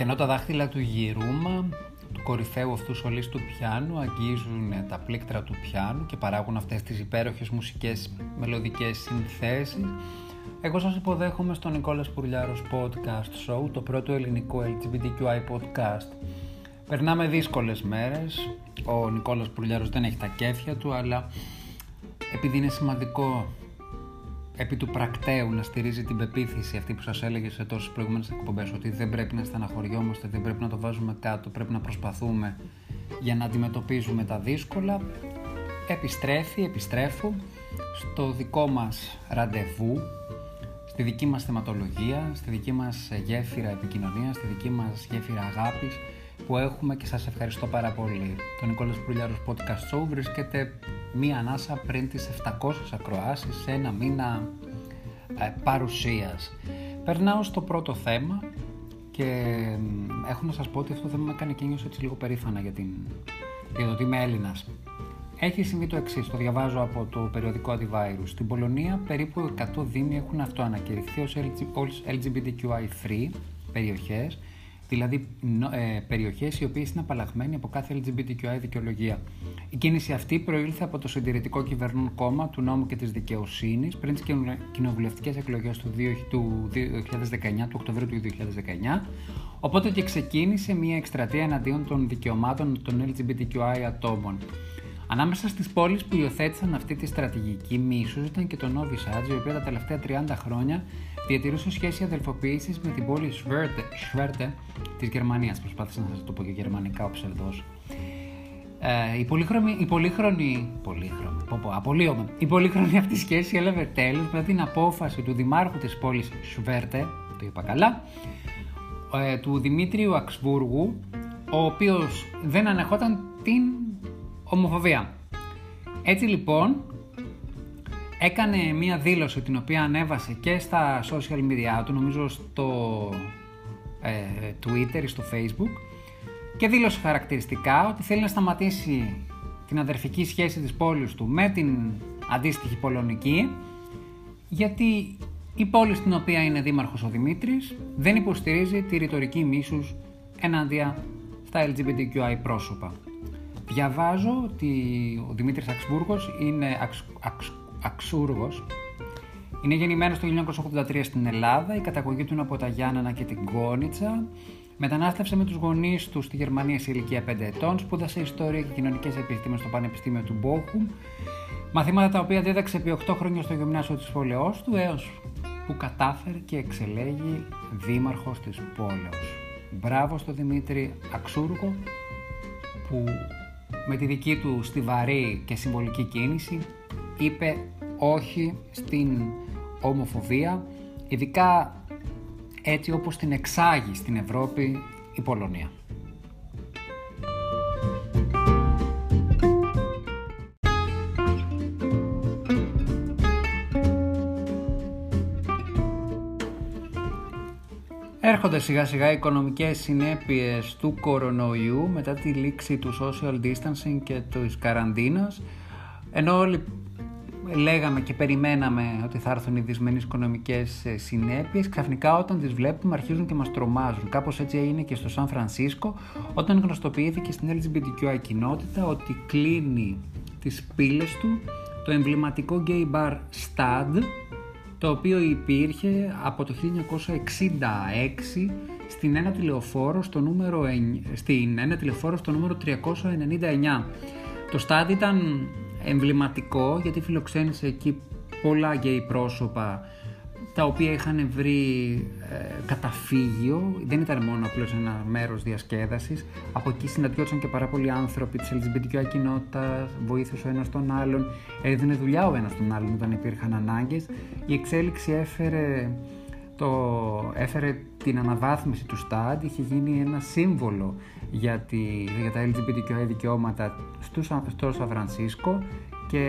Και ενώ τα δάχτυλα του γυρούμα, του κορυφαίου αυτού σολίστου πιάνου, αγγίζουν τα πλήκτρα του πιάνου και παράγουν αυτές τις υπέροχες μουσικές μελωδικές συνθέσεις, εγώ σας υποδέχομαι στο Νικόλας Πουρλιάρος Podcast Show, το πρώτο ελληνικό LGBTQI podcast. Περνάμε δύσκολες μέρες, ο Νικόλας Πουρλιάρος δεν έχει τα κέφια του, αλλά επειδή είναι σημαντικό επί του πρακτέου να στηρίζει την πεποίθηση αυτή που σας έλεγε σε τόσες προηγούμενες εκπομπές ότι δεν πρέπει να στεναχωριόμαστε, δεν πρέπει να το βάζουμε κάτω, πρέπει να προσπαθούμε για να αντιμετωπίζουμε τα δύσκολα επιστρέφει, επιστρέφω στο δικό μας ραντεβού στη δική μας θεματολογία, στη δική μας γέφυρα επικοινωνίας, στη δική μας γέφυρα αγάπης που έχουμε και σας ευχαριστώ πάρα πολύ. Το Νικόλας Προυλιάρος Podcast Show βρίσκεται μία ανάσα πριν τις 700 ακροάσεις σε ένα μήνα ε, παρουσίας. Περνάω στο πρώτο θέμα και έχω να σας πω ότι αυτό δεν με έκανε και νιώσω έτσι λίγο περήφανα για, την, για το ότι είμαι Έλληνας. Έχει συμβεί το εξής, το διαβάζω από το περιοδικό Antivirus. Στην Πολωνία περίπου 100 δήμοι έχουν αυτοανακηρυχθεί ως LGBTQI-free περιοχές δηλαδή ε, περιοχές οι οποίες είναι απαλλαγμένοι από κάθε LGBTQI δικαιολογία. Η κίνηση αυτή προήλθε από το συντηρητικό κυβερνούν κόμμα του νόμου και της δικαιοσύνης πριν τις κοινοβουλευτικές εκλογές του 2019, του Οκτωβρίου του 2019, οπότε και ξεκίνησε μια εκστρατεία εναντίον των δικαιωμάτων των LGBTQI ατόμων. Ανάμεσα στις πόλεις που υιοθέτησαν αυτή τη στρατηγική μίσου ήταν και το Νόβι Σάτζ, η οποία τα τελευταία 30 χρόνια διατηρούσε σχέση αδελφοποίησης με την πόλη Σβέρτε της Γερμανίας. Προσπάθησα να σας το πω και γερμανικά ο ψευδό. Ε, η πολύχρονη, η πολύχρονη, πολύχρονη, πω, πω, απολύομαι. Η πολύχρονη αυτή σχέση έλαβε τέλος με την απόφαση του δημάρχου της πόλης Σβέρτε, το είπα καλά, ε, του Δημήτριου Αξβούργου, ο οποίος δεν ανεχόταν την ομοφοβία. Έτσι λοιπόν έκανε μία δήλωση την οποία ανέβασε και στα social media του, νομίζω στο ε, Twitter ή στο Facebook και δήλωσε χαρακτηριστικά ότι θέλει να σταματήσει την αδερφική σχέση της πόλης του με την αντίστοιχη πολωνική γιατί η πόλη στην οποία είναι δήμαρχος ο Δημήτρης δεν υποστηρίζει τη ρητορική μίσους ενάντια στα LGBTQI πρόσωπα. Διαβάζω ότι ο Δημήτρης Αξβούργος είναι αξ, αξ, Αξούργος. Είναι γεννημένος το 1983 στην Ελλάδα, η καταγωγή του είναι από τα Γιάννενα και την Κόνιτσα. Μετανάστευσε με τους γονείς του στη Γερμανία σε ηλικία 5 ετών, σπούδασε ιστορία και κοινωνικές επιστήμες στο Πανεπιστήμιο του Μπόχουμ, μαθήματα τα οποία δίδαξε επί 8 χρόνια στο γυμνάσιο της πόλεως του, έως που κατάφερε και εξελέγει δήμαρχος της πόλεως. Μπράβο στο Δημήτρη Αξούργο που με τη δική του στιβαρή και συμβολική κίνηση είπε όχι στην ομοφοβία, ειδικά έτσι όπως την εξάγει στην Ευρώπη η Πολωνία. Έρχονται σιγά σιγά οι οικονομικές συνέπειες του κορονοϊού μετά τη λήξη του social distancing και της καραντίνας. Ενώ όλοι λέγαμε και περιμέναμε ότι θα έρθουν οι δυσμενείς οικονομικές ε, συνέπειες ξαφνικά όταν τις βλέπουμε αρχίζουν και μας τρομάζουν. Κάπως έτσι έγινε και στο Σαν Φρανσίσκο όταν γνωστοποιήθηκε στην LGBTQI κοινότητα ότι κλείνει τις πύλες του το εμβληματικό gay bar Stad το οποίο υπήρχε από το 1966 στην ένα τηλεοφόρο στο νούμερο, στην ένα τηλεοφόρο στο νούμερο 399. Το Stad ήταν εμβληματικό γιατί φιλοξένησε εκεί πολλά γκέι πρόσωπα τα οποία είχαν βρει ε, καταφύγιο, δεν ήταν μόνο απλώς ένα μέρος διασκέδασης. Από εκεί συναντιόταν και πάρα πολλοί άνθρωποι της LGBTQI κοινότητας, βοήθησε ο ένας τον άλλον, έδινε δουλειά ο ένας τον άλλον όταν υπήρχαν ανάγκες. Η εξέλιξη έφερε, το, έφερε την αναβάθμιση του ΣΤΑΔ, είχε γίνει ένα σύμβολο για, τη, για τα LGBTQI δικαιώματα στο Σαν Φρανσίσκο και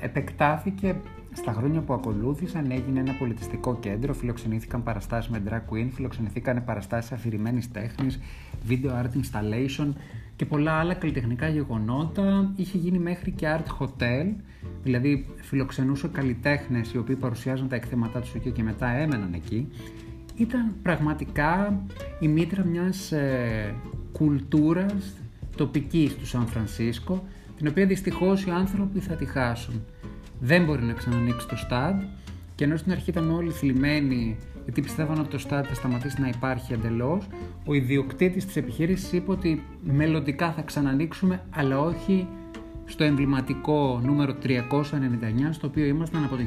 επεκτάθηκε στα χρόνια που ακολούθησαν έγινε ένα πολιτιστικό κέντρο, φιλοξενήθηκαν παραστάσεις με drag queen, φιλοξενηθήκαν παραστάσεις αφηρημένης τέχνης, video art installation και πολλά άλλα καλλιτεχνικά γεγονότα. Είχε γίνει μέχρι και art hotel, δηλαδή φιλοξενούσε καλλιτέχνες οι οποίοι παρουσιάζαν τα εκθέματά τους εκεί και μετά έμεναν εκεί ήταν πραγματικά η μήτρα μιας ε, κουλτούρας τοπικής του Σαν Φρανσίσκο, την οποία δυστυχώς οι άνθρωποι θα τη χάσουν. Δεν μπορεί να ξανανοίξει το στάντ και ενώ στην αρχή ήταν όλοι θλιμμένοι γιατί πιστεύαν ότι το στάντ θα σταματήσει να υπάρχει εντελώς, ο ιδιοκτήτης της επιχείρησης είπε ότι μελλοντικά θα ξανανοίξουμε, αλλά όχι στο εμβληματικό νούμερο 399, στο οποίο ήμασταν από το 1966.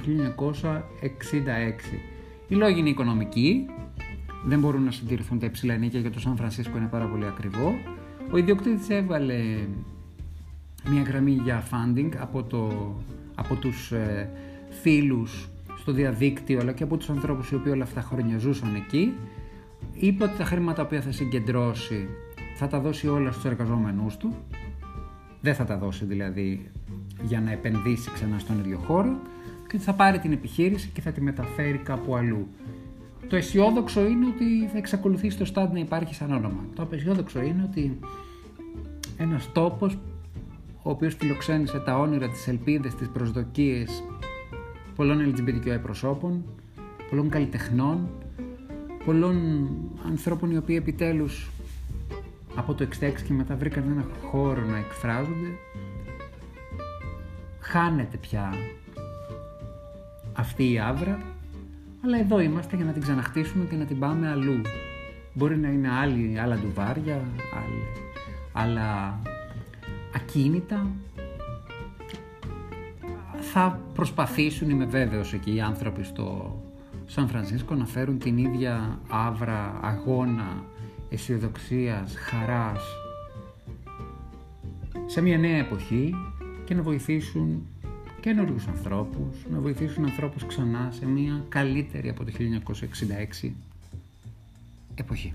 Οι λόγοι είναι οικονομικοί, δεν μπορούν να συντηρηθούν τα υψηλά νίκια για το Σαν Φρανσίσκο είναι πάρα πολύ ακριβό. Ο ιδιοκτήτης έβαλε μια γραμμή για funding από, το, από τους ε, φίλους στο διαδίκτυο αλλά και από τους ανθρώπους οι οποίοι όλα αυτά χρόνια ζούσαν εκεί. Είπε ότι τα χρήματα που θα συγκεντρώσει θα τα δώσει όλα στους εργαζόμενούς του. Δεν θα τα δώσει δηλαδή για να επενδύσει ξανά στον ίδιο χώρο και θα πάρει την επιχείρηση και θα τη μεταφέρει κάπου αλλού. Το αισιόδοξο είναι ότι θα εξακολουθήσει το στάντ να υπάρχει σαν όνομα. Το απεσιόδοξο είναι ότι ένας τόπος ο οποίος φιλοξένησε τα όνειρα, τις ελπίδες, τις προσδοκίες πολλών LGBTQI προσώπων, πολλών καλλιτεχνών, πολλών ανθρώπων οι οποίοι επιτέλους από το 66 και μετά βρήκαν ένα χώρο να εκφράζονται, χάνεται πια αυτή η άβρα, αλλά εδώ είμαστε για να την ξαναχτίσουμε και να την πάμε αλλού. Μπορεί να είναι άλλη, άλλα ντουβάρια, άλλα ακίνητα; Θα προσπαθήσουν, είμαι βέβαιος εκεί οι άνθρωποι στο Σαν Φρανσίσκο να φέρουν την ίδια άβρα, αγώνα, αισιοδοξίας, χαράς σε μια νέα εποχή και να βοηθήσουν καινούριου ανθρώπους, να βοηθήσουν ανθρώπους ξανά σε μια καλύτερη από το 1966 εποχή.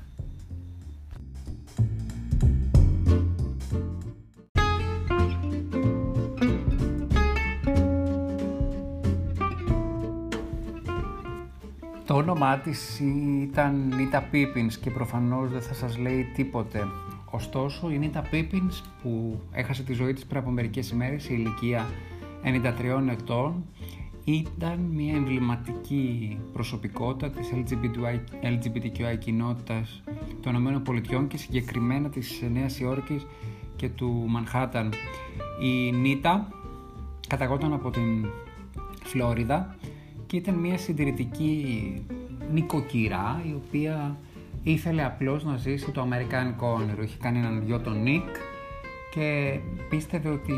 Το όνομά της ήταν Νίτα Πίπινς και προφανώς δεν θα σας λέει τίποτε. Ωστόσο, η Νίτα Πίπινς που έχασε τη ζωή της πριν από μερικές ημέρες σε ηλικία 93 ετών ήταν μια εμβληματική προσωπικότητα της LGBTQI κοινότητας των ΗΠΑ και συγκεκριμένα της Νέας Υόρκης και του Μανχάταν. Η Νίτα καταγόταν από την Φλόριδα και ήταν μια συντηρητική νοικοκυρά η οποία ήθελε απλώς να ζήσει το αμερικάνικο όνειρο. Είχε κάνει έναν γιο τον Νίκ και πίστευε ότι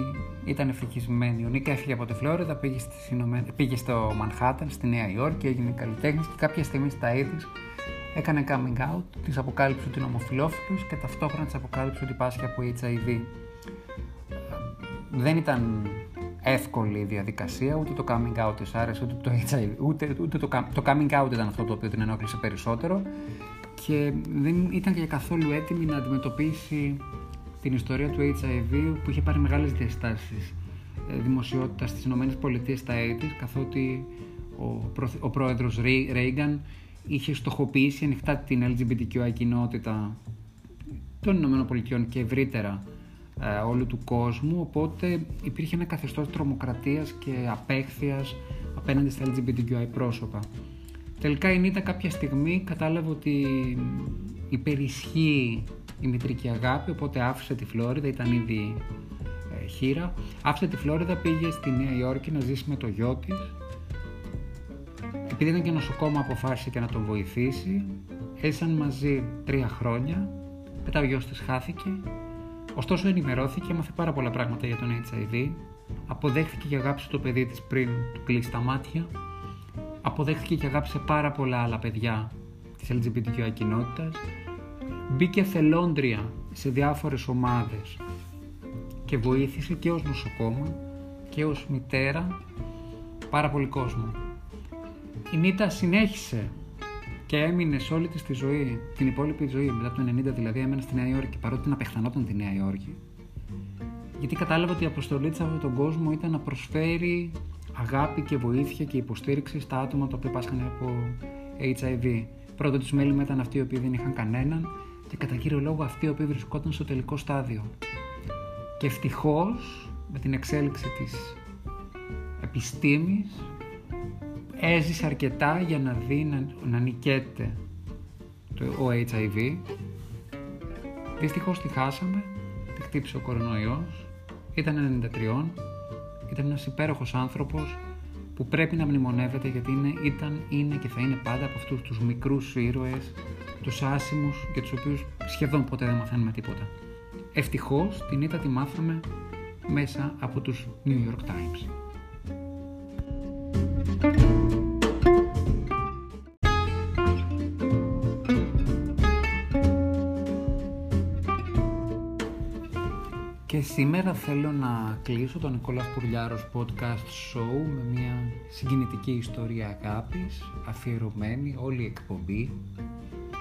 ήταν ευτυχισμένη. Ο Νίκ έφυγε από τη Φλόριδα, πήγε, πήγε στο Μανχάταν, στη Νέα Υόρκη, έγινε καλλιτέχνης και κάποια στιγμή στα είδη έκανε coming out, της αποκάλυψε ότι είναι ομοφυλόφιλος και ταυτόχρονα της αποκάλυψε ότι πάσχει από HIV. Δεν ήταν εύκολη η διαδικασία, ούτε το coming out της άρεσε, ούτε το HIV, ούτε, ούτε το, το coming out ήταν αυτό το οποίο την ενόχλησε περισσότερο και δεν ήταν και καθόλου έτοιμη να αντιμετωπίσει την ιστορία του HIV που είχε πάρει μεγάλες διαστάσεις ε, δημοσιότητας στις ΗΠΑ στα έτη, καθότι ο, ο πρόεδρος Ρέιγκαν είχε στοχοποιήσει ανοιχτά την LGBTQI κοινότητα των ΗΠΑ και ευρύτερα ε, όλου του κόσμου, οπότε υπήρχε ένα καθεστώς τρομοκρατίας και απέχθειας απέναντι στα LGBTQI πρόσωπα. Τελικά η Νίτα κάποια στιγμή κατάλαβε ότι υπερισχύει η μητρική αγάπη, οπότε άφησε τη Φλόριδα, ήταν ήδη ε, χείρα. Άφησε τη Φλόριδα, πήγε στη Νέα Υόρκη να ζήσει με το γιο της. Επειδή ήταν και νοσοκόμα, αποφάσισε και να τον βοηθήσει. Έζησαν μαζί τρία χρόνια. Μετά ο γιος της χάθηκε. Ωστόσο ενημερώθηκε, έμαθε πάρα πολλά πράγματα για τον HIV. Αποδέχθηκε και αγάπησε το παιδί της πριν του κλείσει τα μάτια. Αποδέχθηκε και αγάπησε πάρα πολλά άλλα παιδιά της LGBTQI κοινότητας μπήκε θελόντρια σε διάφορες ομάδες και βοήθησε και ως νοσοκόμα και ως μητέρα πάρα πολύ κόσμο. Η Νίτα συνέχισε και έμεινε σε όλη της τη ζωή, την υπόλοιπη ζωή, μετά το 90 δηλαδή έμενε στη Νέα Υόρκη, παρότι την απεχθανόταν τη Νέα Υόρκη. Γιατί κατάλαβε ότι η αποστολή της από τον κόσμο ήταν να προσφέρει αγάπη και βοήθεια και υποστήριξη στα άτομα τα οποία πάσχανε από HIV. Πρώτο τους μέλημα ήταν αυτοί οι οποίοι δεν είχαν κανέναν και κατά κύριο λόγο αυτοί οι οποίοι βρισκόταν στο τελικό στάδιο. Και ευτυχώς με την εξέλιξη της επιστήμης έζησε αρκετά για να δει να, να νικέται ο HIV. Δυστυχώς τη χάσαμε, τη χτύπησε ο κορονοϊός, ήταν 93, ήταν ένας υπέροχος άνθρωπος που πρέπει να μνημονεύεται γιατί είναι, ήταν, είναι και θα είναι πάντα από αυτούς τους μικρούς ήρωες, τους άσημους για τους οποίους σχεδόν ποτέ δεν μαθαίνουμε τίποτα. Ευτυχώς την ήττα τη μάθαμε μέσα από τους New York Times. Σήμερα θέλω να κλείσω το Νικόλας Πουρλιάρος podcast show με μια συγκινητική ιστορία αγάπης, αφιερωμένη όλη η εκπομπή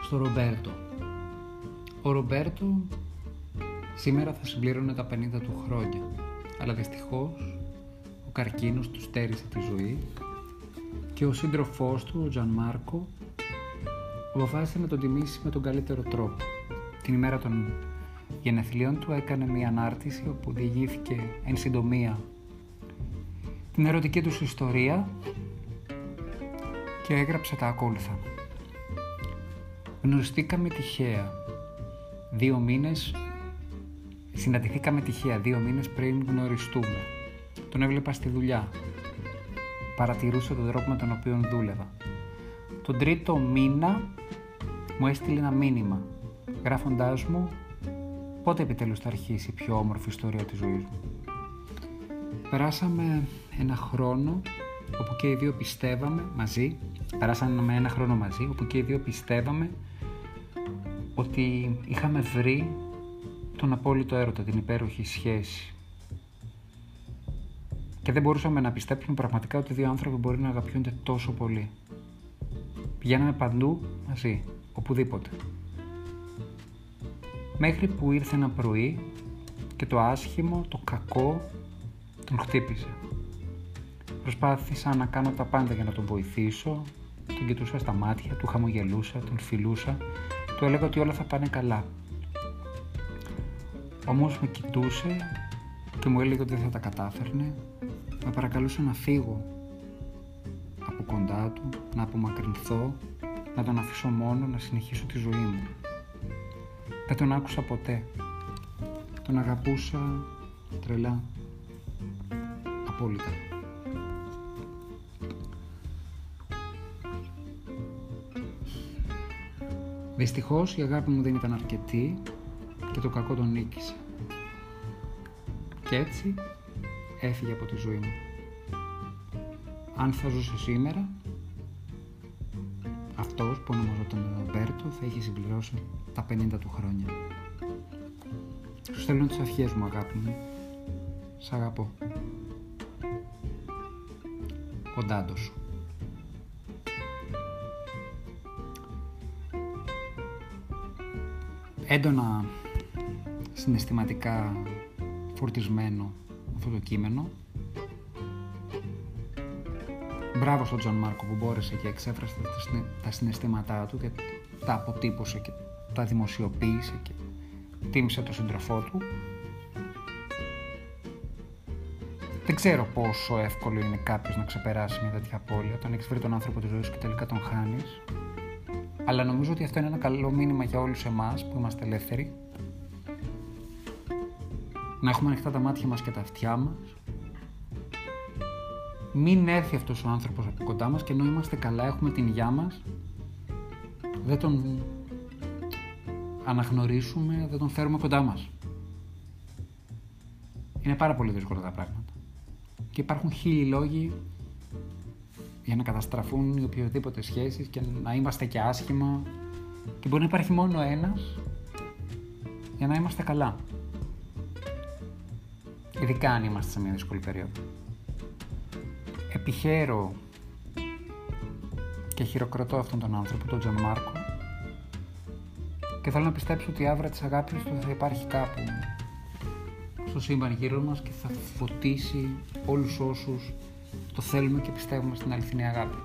στο Ρομπέρτο. Ο Ρομπέρτο σήμερα θα συμπλήρωνε τα 50 του χρόνια, αλλά δυστυχώς ο καρκίνος του στέρισε τη ζωή και ο σύντροφός του, ο Τζαν Μάρκο, αποφάσισε να τον τιμήσει με τον καλύτερο τρόπο. Την ημέρα των γενεθλίων του έκανε μια ανάρτηση όπου διηγήθηκε εν συντομία την ερωτική τους ιστορία και έγραψε τα ακόλουθα. Γνωριστήκαμε τυχαία. Δύο μήνες συναντηθήκαμε τυχαία δύο μήνες πριν γνωριστούμε. Τον έβλεπα στη δουλειά. Παρατηρούσα τον τρόπο με τον οποίο δούλευα. Τον τρίτο μήνα μου έστειλε ένα μήνυμα γράφοντάς μου πότε επιτέλους θα αρχίσει η πιο όμορφη ιστορία της ζωής μου; Περάσαμε ένα χρόνο όπου και οι δύο πιστεύαμε μαζί, περάσαμε ένα χρόνο μαζί όπου και οι δύο πιστεύαμε ότι είχαμε βρει τον απόλυτο έρωτα, την υπέροχη σχέση. Και δεν μπορούσαμε να πιστέψουμε πραγματικά ότι δύο άνθρωποι μπορεί να αγαπιούνται τόσο πολύ. Πηγαίναμε παντού μαζί, οπουδήποτε. Μέχρι που ήρθε ένα πρωί και το άσχημο, το κακό, τον χτύπησε. Προσπάθησα να κάνω τα πάντα για να τον βοηθήσω, τον κοιτούσα στα μάτια, του χαμογελούσα, τον φιλούσα, του έλεγα ότι όλα θα πάνε καλά. Όμως με κοιτούσε και μου έλεγε ότι δεν θα τα κατάφερνε, με παρακαλούσε να φύγω από κοντά του, να απομακρυνθώ, να τον αφήσω μόνο, να συνεχίσω τη ζωή μου. Δεν τον άκουσα ποτέ. Τον αγαπούσα τρελά. Απόλυτα. Δυστυχώς η αγάπη μου δεν ήταν αρκετή και το κακό τον νίκησε. Και έτσι έφυγε από τη ζωή μου. Αν θα ζούσε σήμερα, αυτός που ονομαζόταν Ρομπέρτο θα είχε συμπληρώσει τα 50 του χρόνια. Σου στέλνω τις ευχές μου αγάπη μου. Σ' αγαπώ. Ο σου. Έντονα συναισθηματικά φορτισμένο αυτό το κείμενο. Μπράβο στον Τζον Μάρκο που μπόρεσε και εξέφρασε τα συναισθήματά του και τα αποτύπωσε και τα δημοσιοποίησε και τίμησε τον σύντροφό του. Δεν ξέρω πόσο εύκολο είναι κάποιος να ξεπεράσει μια τέτοια απώλεια όταν έχεις βρει τον άνθρωπο της ζωής σου και τελικά τον χάνεις. Αλλά νομίζω ότι αυτό είναι ένα καλό μήνυμα για όλους εμάς που είμαστε ελεύθεροι. Να έχουμε ανοιχτά τα μάτια μας και τα αυτιά μας. Μην έρθει αυτός ο άνθρωπος από κοντά μας και ενώ είμαστε καλά, έχουμε την υγειά μας. Δεν τον αναγνωρίσουμε, δεν τον φέρουμε κοντά μας. Είναι πάρα πολύ δύσκολα τα πράγματα. Και υπάρχουν χίλιοι λόγοι για να καταστραφούν οι οποιοδήποτε σχέσεις και να είμαστε και άσχημα και μπορεί να υπάρχει μόνο ένας για να είμαστε καλά. Ειδικά αν είμαστε σε μια δύσκολη περίοδο. Επιχαίρω και χειροκροτώ αυτόν τον άνθρωπο, τον Τζον Μάρκο, και θέλω να πιστέψω ότι η αύρα της αγάπης του θα υπάρχει κάπου στο σύμπαν γύρω μας και θα φωτίσει όλους όσους το θέλουμε και πιστεύουμε στην αληθινή αγάπη.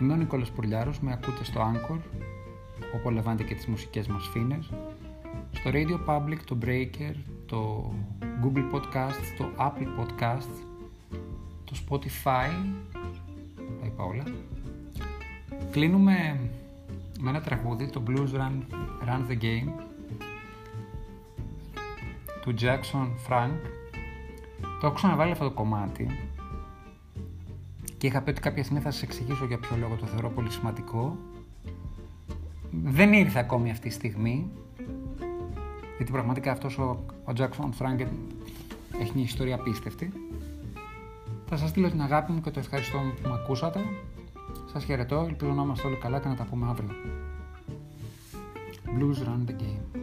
Είμαι ο Νικόλας Πουρλιάρος, με ακούτε στο Anchor, όπου λαμβάνετε και τις μουσικές μας φίνες, στο Radio Public, το Breaker, το Google Podcast, το Apple Podcast, το Spotify, τα είπα όλα. Κλείνουμε με ένα τραγούδι, το Blues Run, Run the Game, του Jackson Frank. Το έχω ξαναβάλει αυτό το κομμάτι και είχα πει ότι κάποια στιγμή θα σας εξηγήσω για ποιο λόγο το θεωρώ πολύ σημαντικό. Δεν ήρθε ακόμη αυτή τη στιγμή, γιατί πραγματικά αυτός ο, ο Jackson Frank έχει μια ιστορία απίστευτη. Θα σας στείλω την αγάπη μου και το ευχαριστώ που με ακούσατε. Σας χαιρετώ, ελπίζω να είμαστε όλοι καλά και να τα πούμε αύριο. Blues Run the Game.